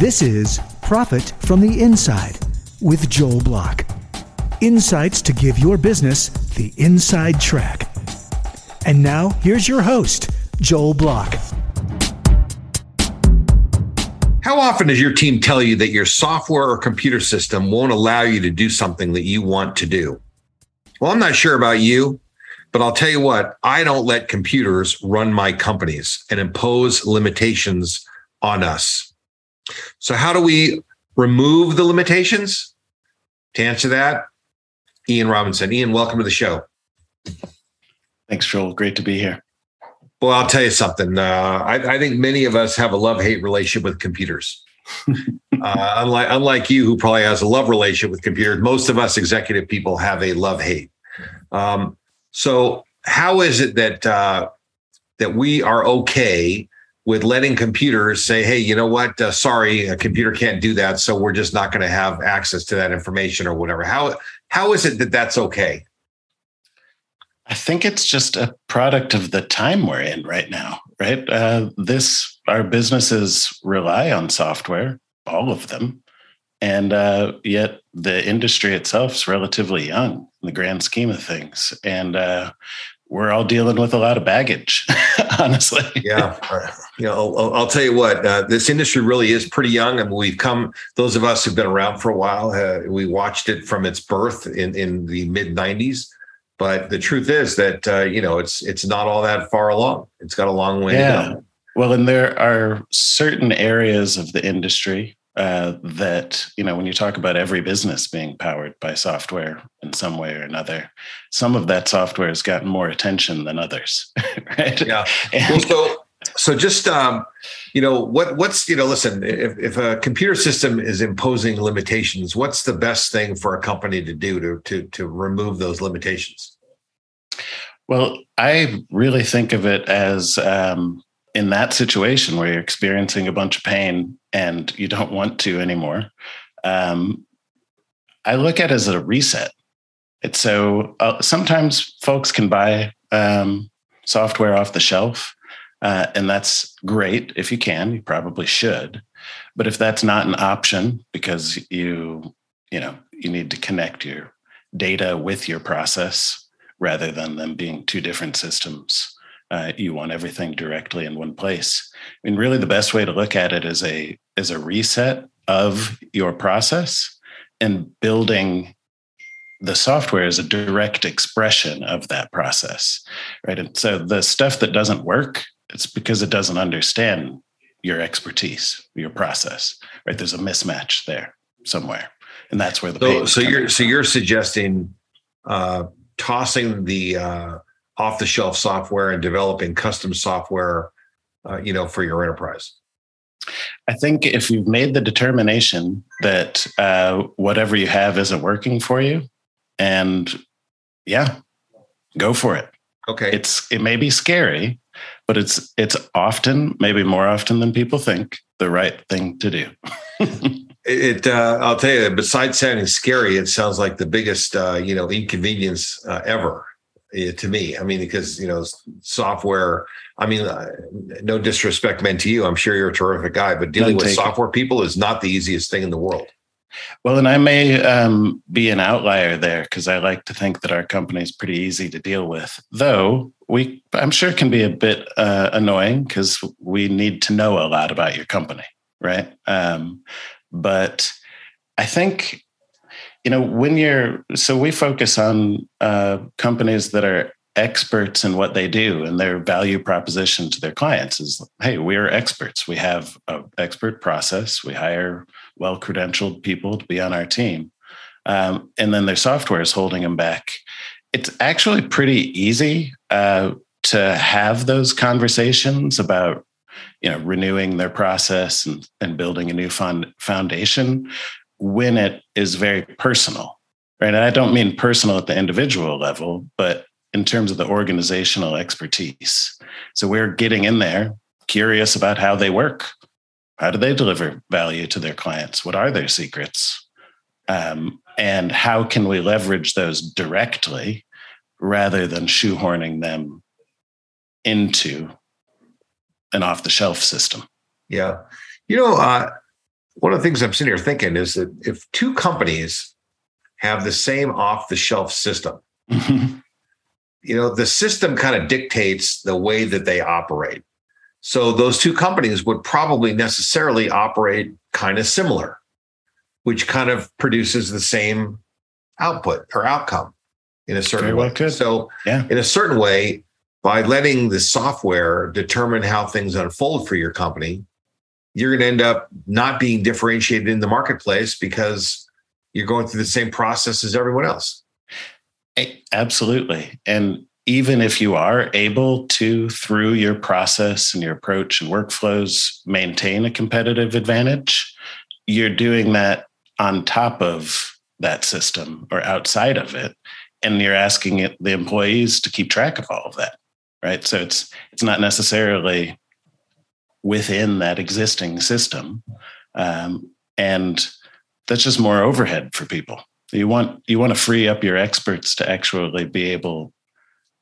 This is Profit from the Inside with Joel Block. Insights to give your business the inside track. And now, here's your host, Joel Block. How often does your team tell you that your software or computer system won't allow you to do something that you want to do? Well, I'm not sure about you, but I'll tell you what, I don't let computers run my companies and impose limitations on us. So, how do we remove the limitations? To answer that, Ian Robinson. Ian, welcome to the show. Thanks, Joel. Great to be here. Well, I'll tell you something. Uh, I, I, think many of us have a love hate relationship with computers. uh, unlike unlike you, who probably has a love relationship with computers, most of us executive people have a love hate. Um, so, how is it that uh, that we are okay with letting computers say, "Hey, you know what? Uh, sorry, a computer can't do that, so we're just not going to have access to that information or whatever." How how is it that that's okay? I think it's just a product of the time we're in right now, right? Uh, this our businesses rely on software, all of them, and uh, yet the industry itself is relatively young in the grand scheme of things, and uh, we're all dealing with a lot of baggage, honestly. yeah, you know, I'll, I'll tell you what. Uh, this industry really is pretty young, I and mean, we've come. Those of us who've been around for a while, uh, we watched it from its birth in in the mid '90s but the truth is that uh, you know it's it's not all that far along. It's got a long way yeah. to go. Well, and there are certain areas of the industry uh, that you know when you talk about every business being powered by software in some way or another, some of that software has gotten more attention than others, right? Yeah. And, well, so so just um, you know what what's you know listen if, if a computer system is imposing limitations what's the best thing for a company to do to to to remove those limitations well i really think of it as um, in that situation where you're experiencing a bunch of pain and you don't want to anymore um, i look at it as a reset it's so uh, sometimes folks can buy um, software off the shelf uh, and that's great if you can, you probably should. But if that's not an option because you, you know, you need to connect your data with your process rather than them being two different systems. Uh, you want everything directly in one place. I mean, really, the best way to look at it is a is a reset of your process and building the software is a direct expression of that process, right? And so the stuff that doesn't work it's because it doesn't understand your expertise, your process, right? There's a mismatch there somewhere, and that's where the so, so you're so you're suggesting uh, tossing the uh, off the shelf software and developing custom software, uh, you know, for your enterprise. I think if you've made the determination that uh, whatever you have isn't working for you, and yeah, go for it. Okay, it's it may be scary, but it's it's often maybe more often than people think the right thing to do it uh, i'll tell you besides sounding scary it sounds like the biggest uh, you know inconvenience uh, ever to me i mean because you know software i mean uh, no disrespect meant to you i'm sure you're a terrific guy but dealing with software it. people is not the easiest thing in the world well, and I may um, be an outlier there because I like to think that our company is pretty easy to deal with, though we, I'm sure, can be a bit uh, annoying because we need to know a lot about your company, right? Um, but I think, you know, when you're, so we focus on uh, companies that are experts in what they do and their value proposition to their clients is hey we're experts we have an expert process we hire well credentialed people to be on our team. Um, and then their software is holding them back. It's actually pretty easy uh, to have those conversations about you know renewing their process and, and building a new fund, foundation when it is very personal right and i don't mean personal at the individual level but in terms of the organizational expertise so we're getting in there curious about how they work how do they deliver value to their clients? What are their secrets? Um, and how can we leverage those directly rather than shoehorning them into an off the shelf system? Yeah. You know, uh, one of the things I'm sitting here thinking is that if two companies have the same off the shelf system, mm-hmm. you know, the system kind of dictates the way that they operate. So those two companies would probably necessarily operate kind of similar, which kind of produces the same output or outcome in a certain way. could. So Yeah. in a certain way, by letting the software determine how things unfold for your company, you're going to end up not being differentiated in the marketplace because you're going through the same process as everyone else. Absolutely. And even if you are able to, through your process and your approach and workflows, maintain a competitive advantage, you're doing that on top of that system or outside of it. And you're asking it, the employees to keep track of all of that. Right. So it's it's not necessarily within that existing system. Um, and that's just more overhead for people. You want you want to free up your experts to actually be able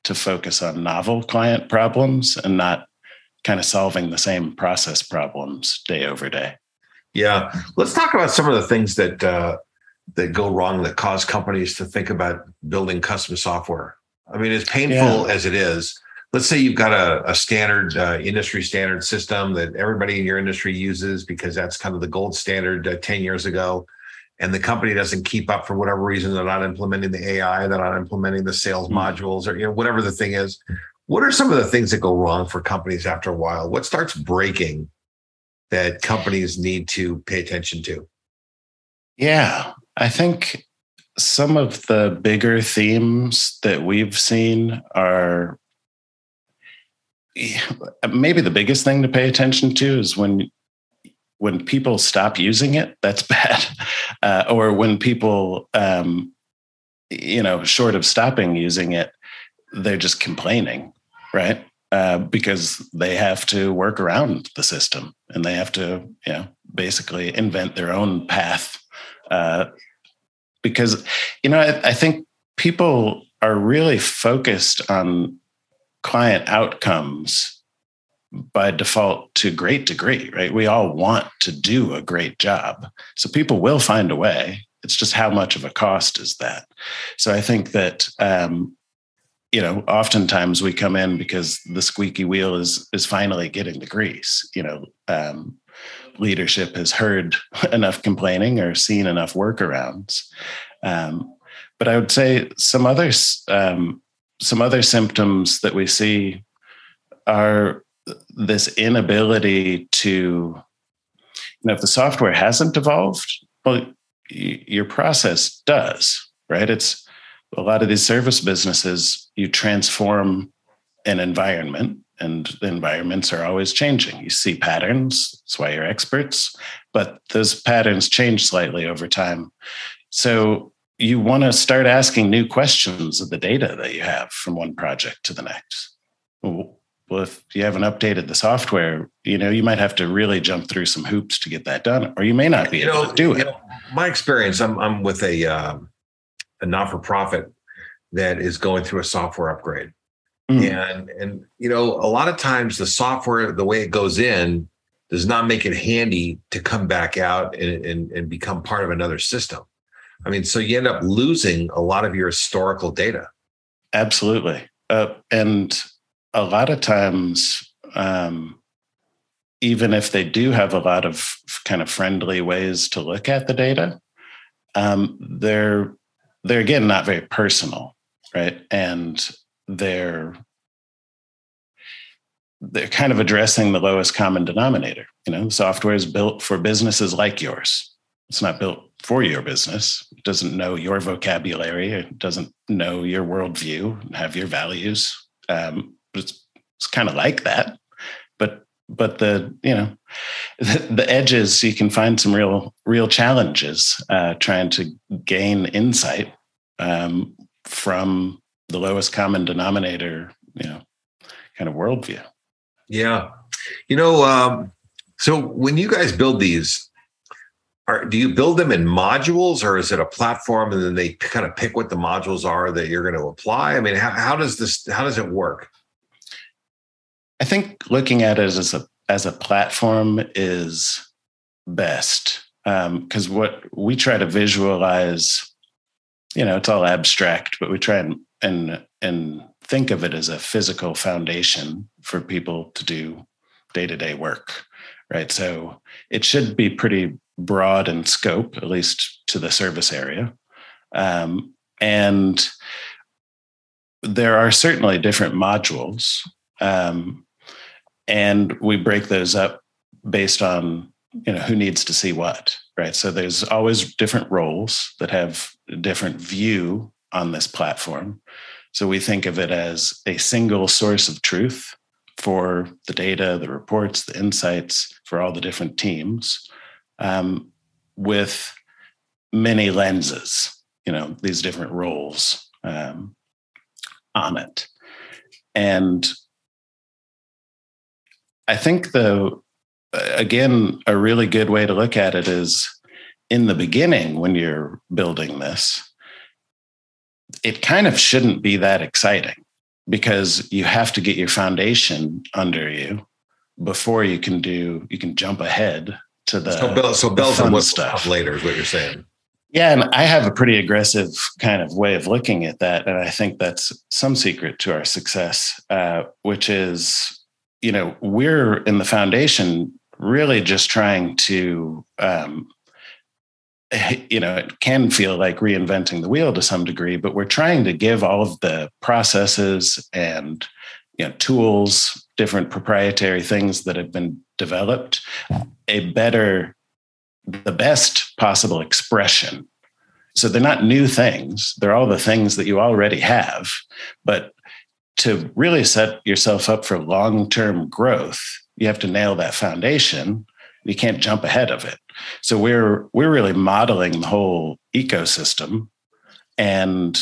to focus on novel client problems and not kind of solving the same process problems day over day. Yeah, let's talk about some of the things that uh, that go wrong that cause companies to think about building custom software. I mean, as painful Yeah. as it is, let's say you've got a, a standard uh, industry standard system that everybody in your industry uses because that's kind of the gold standard uh, 10 years ago and the company doesn't keep up for whatever reason they're not implementing the ai they're not implementing the sales Mm. modules or you know whatever the thing is what are some of the things that go wrong for companies after a while what starts breaking that companies need to pay attention to Yeah, I think some of the bigger themes that we've seen are maybe the biggest thing to pay attention to is when when people stop using it that's bad. Uh, or when people um, you know short of stopping using it they're just complaining right? Uh, because they have to work around the system and they have to you know basically invent their own path. Uh, because you know I, I think people are really focused on client outcomes by default to great degree right? We all want to do a great job. So people will find a way. It's just how much of a cost is that? So i think that um, you know oftentimes we come in because the squeaky wheel is is finally getting the grease you know um, leadership has heard enough complaining or seen enough workarounds. Um, but i would say some others um, some other symptoms that we see are this inability to you know if the software hasn't evolved well your process does right? It's a lot of these service businesses you transform an environment and the environments are always changing. You see patterns that's why you're experts but those patterns change slightly over time. So you want to start asking new questions of the data that you have from one project to the next. Well if you haven't updated the software you know you might have to really jump through some hoops to get that done or you may not be you able know, to do it. know, my experience i'm, I'm with a um, a not-for-profit that is going through a software upgrade. Mm. and and you know a lot of times the software the way it goes in does not make it handy to come back out and, and, and become part of another system i mean so you end up losing a lot of your historical data Absolutely. Uh, and a lot of times, um, even if they do have a lot of kind of friendly ways to look at the data, um, they're they're again not very personal, right? And they're they're kind of addressing the lowest common denominator. You know, software is built for businesses like yours. It's not built for your business. Doesn't know your vocabulary. It doesn't know your worldview have your values. Um, it's, it's kind of like that. But but the you know the, the edges you can find some real real challenges uh, trying to gain insight um, from the lowest common denominator. You know, kind of worldview. yeah you know um, so when you guys build these are, do you build them in modules or is it a platform and then they kind of pick what the modules are that you're going to apply i mean how, how does this how does it work I think looking at it as a as a platform is best because um, what we try to visualize, you know, it's all abstract, but we try and and and think of it as a physical foundation for people to do day to day work, right? So it should be pretty broad in scope, at least to the service area, um, and there are certainly different modules, um, and we break those up based on you know who needs to see what right? So there's always different roles that have a different view on this platform. So we think of it as a single source of truth for the data the reports the insights for all the different teams um, with many lenses you know these different roles um, on it. And i think the again, a really good way to look at it is in the beginning when you're building this, it kind of shouldn't be that exciting because you have to get your foundation under you before you can do you can jump ahead to the so, Bill, so and stuff later is what you're saying. Yeah, and I have a pretty aggressive kind of way of looking at that, and I think that's some secret to our success, uh, which is you know we're in the foundation really just trying to um, you know it can feel like reinventing the wheel to some degree but we're trying to give all of the processes and you know tools different proprietary things that have been developed a better the best possible expression so they're not new things they're all the things that you already have but to really set yourself up for long-term growth you have to nail that foundation. You can't jump ahead of it. So we're we're really modeling the whole ecosystem and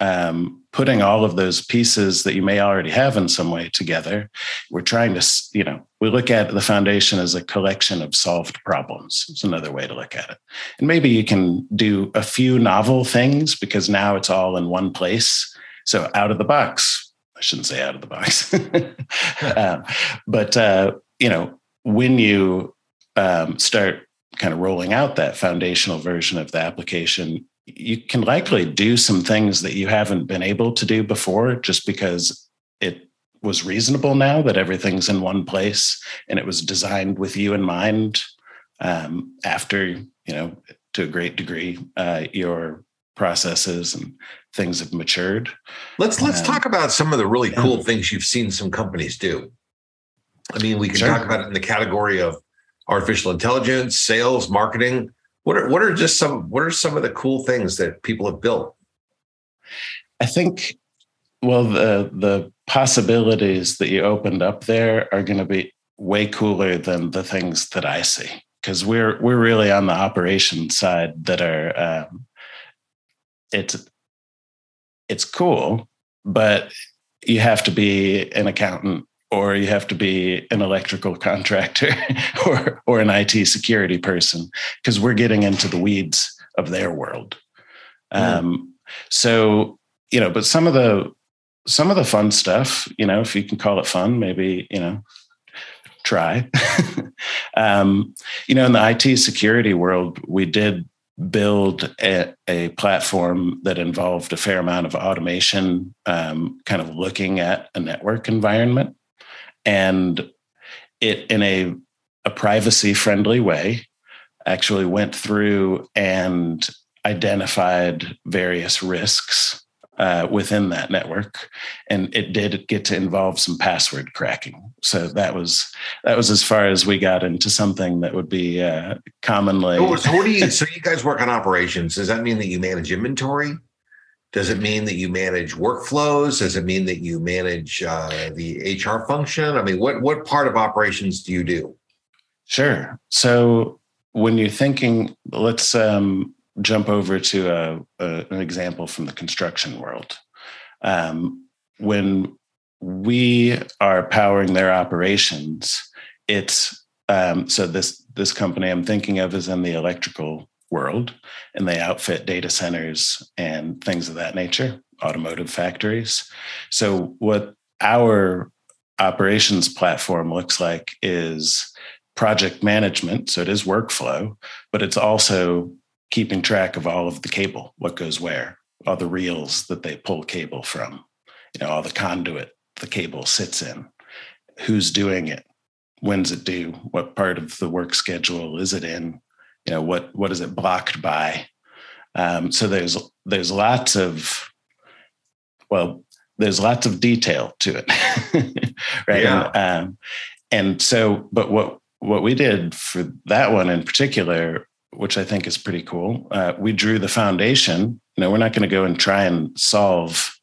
um, putting all of those pieces that you may already have in some way together. We're trying to, you know, we look at the foundation as a collection of solved problems. It's another way to look at it. And maybe you can do a few novel things because now it's all in one place. So out of the box, I shouldn't say out of the box, um, but uh, you know when you um, start kind of rolling out that foundational version of the application, you can likely do some things that you haven't been able to do before, just because it was reasonable now that everything's in one place and it was designed with you in mind. Um, after you know, to a great degree, uh, your processes and things have matured. Let's let's um, talk about some of the really cool things you've seen some companies do. I mean, we can sure. talk about it in the category of artificial intelligence, sales, marketing. What are what are just some what are some of the cool things that people have built? I think well the the possibilities that you opened up there are going to be way cooler than the things that I see because we're we're really on the operations side that are um, it's it's cool, but you have to be an accountant or you have to be an electrical contractor or or an IT security person because we're getting into the weeds of their world. Mm. Um, so you know, but some of the some of the fun stuff, you know, if you can call it fun, maybe you know, try. um, you know, in the IT security world, we did build a, a, platform that involved a fair amount of automation, um, kind of looking at a network environment, and it in a, a privacy friendly way actually went through and identified various risks uh, within that network, and it did get to involve some password cracking. So that was that was as far as we got into something that would be uh, commonly. So, what do you? so you guys work on operations. Does that mean that you manage inventory? Does it mean that you manage workflows? Does it mean that you manage uh, the HR function? I mean, what what part of operations do you do? Sure. So when you're thinking, let's um, jump over to a, a, an example from the construction world. Um, when we are powering their operations, it's um, so this this company I'm thinking of is in the electrical world, and they outfit data centers and things of that nature, automotive factories. So what our operations platform looks like is project management. So it is workflow, but it's also keeping track of all of the cable, what goes where, all the reels that they pull cable from, you know, all the conduit the cable sits in, who's doing it, when's it due, what part of the work schedule is it in, you know, what what is it blocked by. Um, so there's there's lots of well, there's lots of detail to it, right? Yeah. And, um, and so, but what what we did for that one in particular, which I think is pretty cool, uh, we drew the foundation. You know, we're not going to go and try and solve,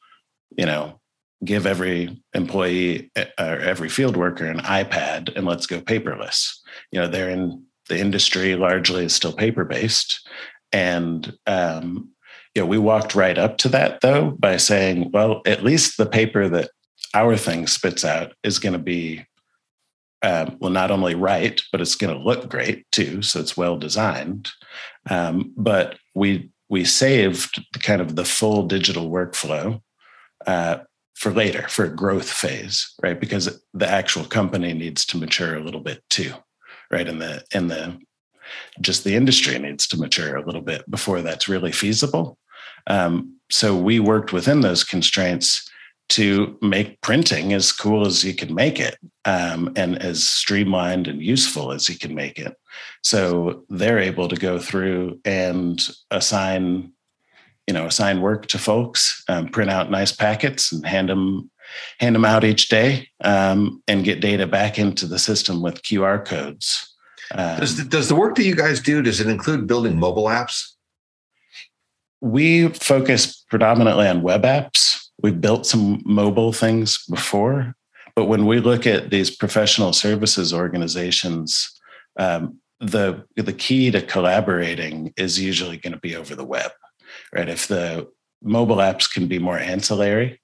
you know, give every employee uh, or every field worker an iPad and let's go paperless. You know, they're in the industry largely is still paper based, and um, you know, we walked right up to that though by saying, well, at least the paper that our thing spits out is going to be um, well, not only right, but it's going to look great too. So it's well designed. Um, but we we saved kind of the full digital workflow uh, for later for a growth phase, right? Because the actual company needs to mature a little bit too, right? And the and the just the industry needs to mature a little bit before that's really feasible. Um, so we worked within those constraints to make printing as cool as you can make it um, and as streamlined and useful as you can make it. So they're able to go through and assign, you know, assign work to folks, um, print out nice packets and hand them hand them out each day um, and get data back into the system with QR codes. does, the, does the work that you guys do does it include building mobile apps? We focus predominantly on web apps we've built some mobile things before, but when we look at these professional services organizations, um, the the key to collaborating is usually going to be over the web, right? If the mobile apps can be more ancillary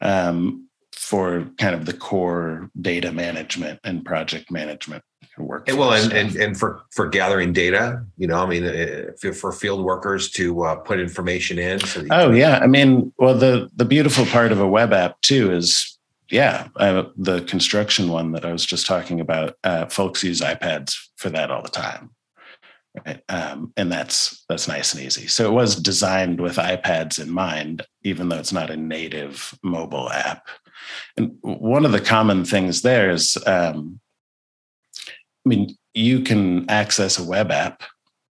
um, for kind of the core data management and project management work. well, and, and and for for gathering data, you know, I mean, if, for field workers to uh, put information in. So oh yeah, I mean, well, the the beautiful part of a web app too is, yeah, uh, the construction one that I was just talking about. Uh, folks use iPads for that all the time, right? Um, and that's that's nice and easy. So it was designed with iPads in mind, even though it's not a native mobile app. And one of the common things there is um, I mean, you can access a web app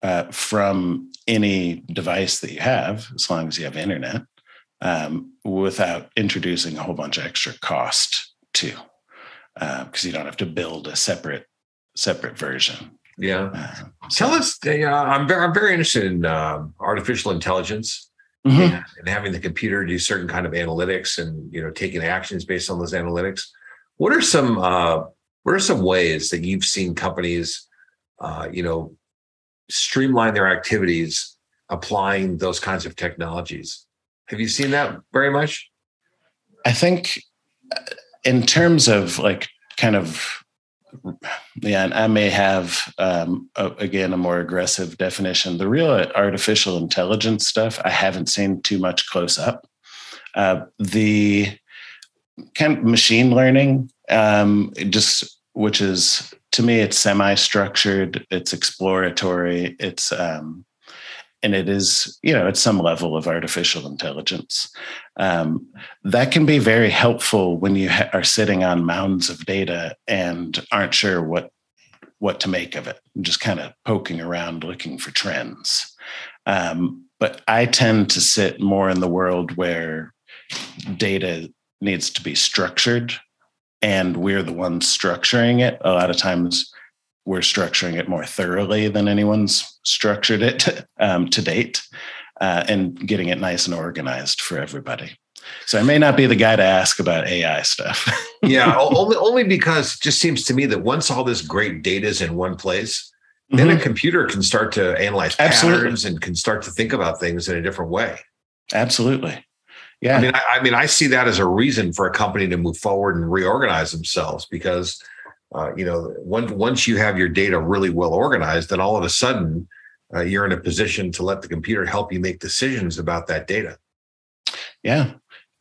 uh, from any device that you have, as long as you have internet, um, without introducing a whole bunch of extra cost too, because uh, you don't have to build a separate separate version. Yeah. Uh, so. Tell us. I'm very I'm very interested in um, artificial intelligence. Mm-hmm. And, and having the computer do certain kind of analytics and you know taking actions based on those analytics what are some uh, what are some ways that you've seen companies, uh, you know, streamline their activities applying those kinds of technologies? Have you seen that very much? I think, uh, in terms of like kind of, yeah, and I may have um, a, again a more aggressive definition. The real artificial intelligence stuff I haven't seen too much close up. Uh, the kind of machine learning um, just which is to me it's semi-structured it's exploratory it's um, and it is you know at some level of artificial intelligence um, that can be very helpful when you ha- are sitting on mounds of data and aren't sure what what to make of it just kind of poking around looking for trends um, but i tend to sit more in the world where data needs to be structured and we're the ones structuring it. A lot of times we're structuring it more thoroughly than anyone's structured it um, to date uh, and getting it nice and organized for everybody. So I may not be the guy to ask about AI stuff. yeah, only only because it just seems to me that once all this great data is in one place, then mm-hmm. a computer can start to analyze Absolutely. patterns and can start to think about things in a different way. Absolutely. Yeah. I mean, I, I, mean, I see that as a reason for a company to move forward and reorganize themselves because, uh, you know, once once you have your data really well organized, then all of a sudden uh, you're in a position to let the computer help you make decisions about that data. Yeah,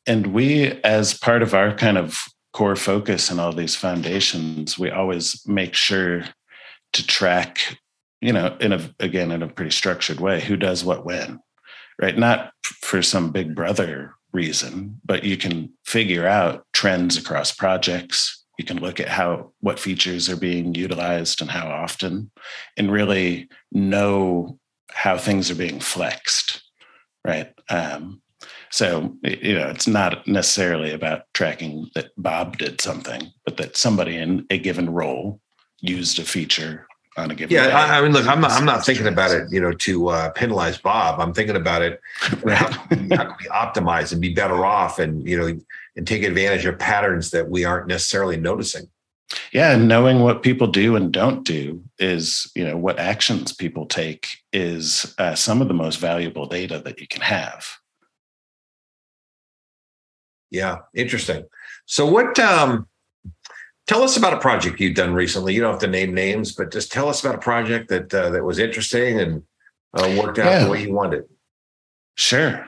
and we, as part of our kind of core focus in all these foundations, we always make sure to track, you know, in a again in a pretty structured way, who does what when, right? Not for some big brother reason, but you can figure out trends across projects. You can look at how what features are being utilized and how often, and really know how things are being flexed, right? Um, so you know, it's not necessarily about tracking that Bob did something, but that somebody in a given role used a feature on a given. Yeah, I, I, mean, look, I'm not. I'm not thinking about it, you know, to uh, penalize Bob. I'm thinking about it. How can, we, how can we optimize and be better off, and you know, and take advantage of patterns that we aren't necessarily noticing. Yeah, and knowing what people do and don't do is, you know, what actions people take is uh, some of the most valuable data that you can have. Yeah, interesting. So, what? um Tell us about a project you've done recently. You don't have to name names, but just tell us about a project that uh, that was interesting and uh, worked out yeah. the way you wanted. Sure.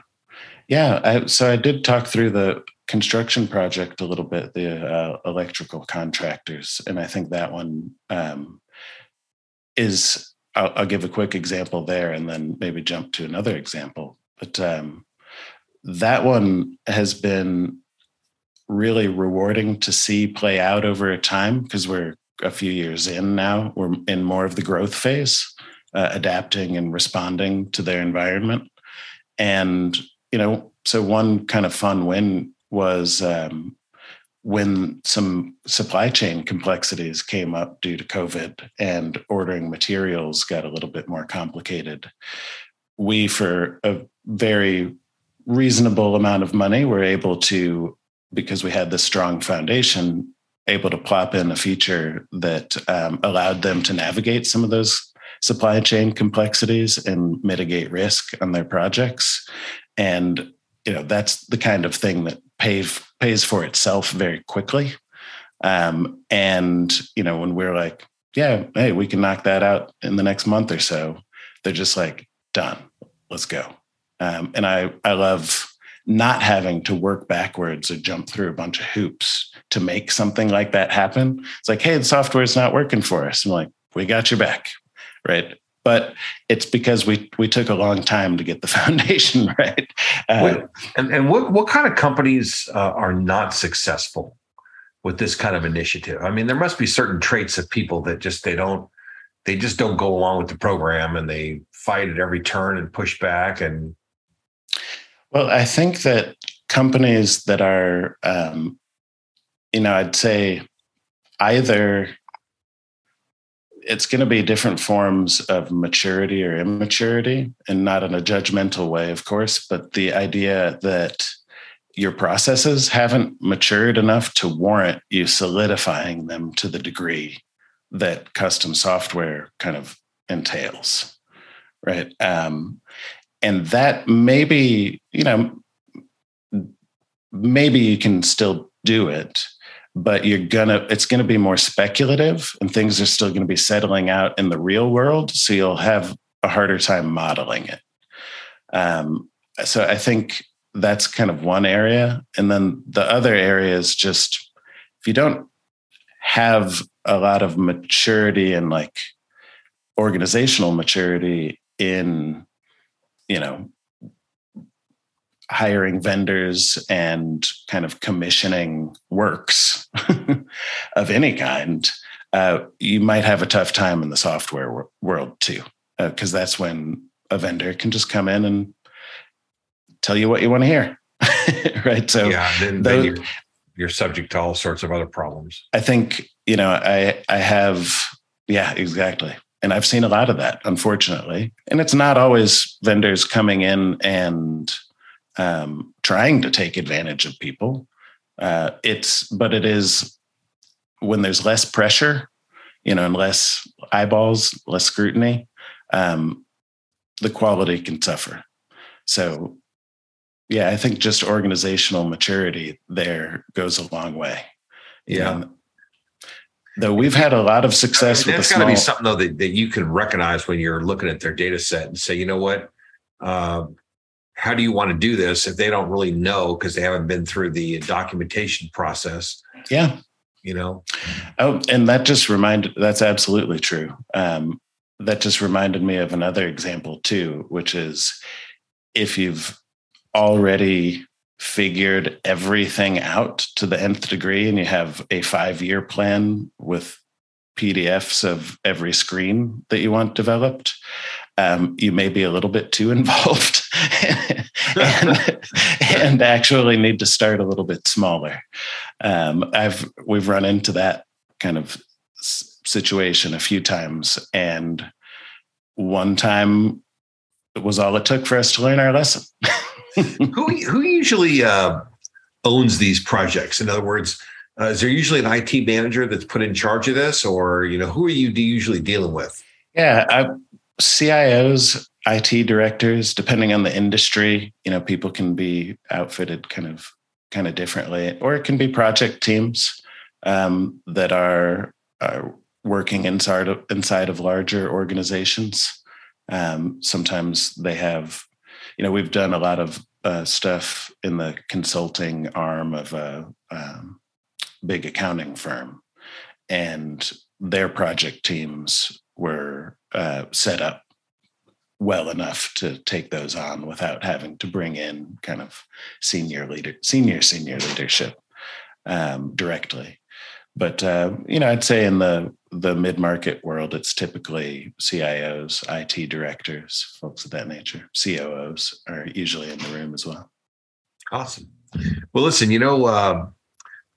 Yeah. I, so I did talk through the construction project a little bit, the uh, electrical contractors, and I think that one um, is. I'll, I'll, give a quick example there, and then maybe jump to another example. But um, that one has been really rewarding to see play out over time because we're a few years in now. We're in more of the growth phase, uh, adapting and responding to their environment. And, you know, so one kind of fun win was um, when some supply chain complexities came up due to COVID and ordering materials got a little bit more complicated. We, for a very reasonable amount of money, were able to because we had this strong foundation, able to plop in a feature that um, allowed them to navigate some of those supply chain complexities and mitigate risk on their projects. And you know that's the kind of thing that pays pays for itself very quickly. Um, and you know when we're like, yeah, hey, we can knock that out in the next month or so, they're just like, done, let's go. Um, and I I love not having to work backwards or jump through a bunch of hoops to make something like that happen. It's like, hey, the software is not working for us. I'm like, we got your back, right? But it's because we we took a long time to get the foundation right. Uh, and and what what kind of companies uh, are not successful with this kind of initiative? I mean, there must be certain traits of people that just they don't they just don't go along with the program and they fight at every turn and push back and well, I think that companies that are, um, you know, I'd say either it's going to be different forms of maturity or immaturity, and not in a judgmental way, of course, but the idea that your processes haven't matured enough to warrant you solidifying them to the degree that custom software kind of entails right? Um, and that maybe you know maybe you can still do it but you're gonna it's gonna be more speculative and things are still gonna be settling out in the real world. So you'll have a harder time modeling it. Um, so i think that's kind of one area. And then the other area is just if you don't have a lot of maturity and like organizational maturity in you know hiring vendors and kind of commissioning works of any kind, uh, you might have a tough time in the software wor- world too, because uh, that's when a vendor can just come in and tell you what you want to hear, right? So yeah, then, those, then you're, you're subject to all sorts of other problems. I think you know I I have yeah exactly and I've seen a lot of that, unfortunately. And it's not always vendors coming in and um, trying to take advantage of people. Uh, it's, but it is when there's less pressure, you know, and less eyeballs, less scrutiny, um, the quality can suffer. So, yeah, I think just organizational maturity there goes a long way. Yeah though we've had a lot of success I mean, with got to be something though that, that you can recognize when you're looking at their data set and say you know what uh, how do you want to do this if they don't really know because they haven't been through the documentation process? Yeah. You know? Oh and that just reminded that's absolutely true. Um, that just reminded me of another example too which is if you've already figured everything out to the nth degree and you have a five year plan with pdfs of every screen that you want developed um, you may be a little bit too involved and, and, actually need to start a little bit smaller. Um, I've we've run into that kind of situation a few times, and one time it was all it took for us to learn our lesson. who who usually uh, owns these projects? In other words, uh, is there usually an IT manager that's put in charge of this, or you know, who are you usually dealing with? Yeah, I, CIOs, IT directors, depending on the industry, you know, people can be outfitted kind of kind of differently, or it can be project teams um, that are, are working inside of, inside of larger organizations. Um, sometimes they have, you know, we've done a lot of uh, stuff in the consulting arm of a um, big accounting firm, and their project teams were uh, set up well enough to take those on without having to bring in kind of senior leader, senior senior leadership um, directly. But uh, you know, I'd say in the the mid market world, it's typically CIOs, IT directors, folks of that nature. COOs are usually in the room as well. Awesome. Well, listen, you know, uh,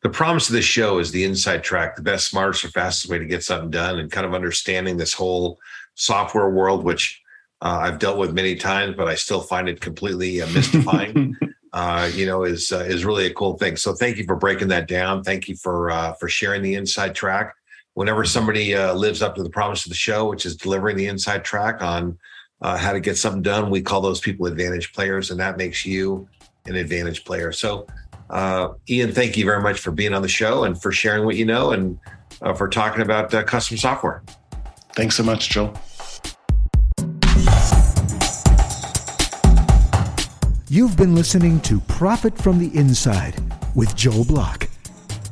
the promise of this show is the inside track, the best, smartest, or fastest way to get something done, and kind of understanding this whole software world, which uh, I've dealt with many times, but I still find it completely uh, mystifying. uh, you know, is uh, is really a cool thing. So thank you for breaking that down. Thank you for uh, for sharing the inside track. Whenever somebody uh, lives up to the promise of the show, which is delivering the inside track on how to get something done, we call those people advantage players, and that makes you an advantage player. So uh, Ian, thank you very much for being on the show and for sharing what you know and uh, for talking about uh, custom software. Thanks so much, Joel. You've been listening to Profit from the Inside with Joel Block.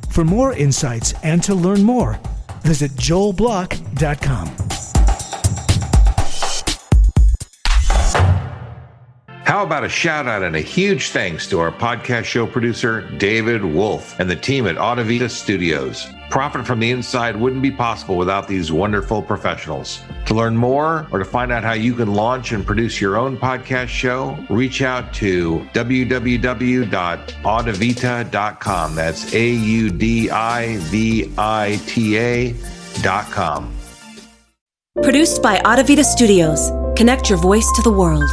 For more insights and to learn more, visit joelblock.com. How about a shout out and a huge thanks to our podcast show producer, David Wolf, and the team at Audivita Studios. Profit from the inside wouldn't be possible without these wonderful professionals. To learn more or to find out how you can launch and produce your own podcast show, reach out to www.audivita.com. That's A U D I V I T A.com. Produced by Audivita Studios. Connect your voice to the world.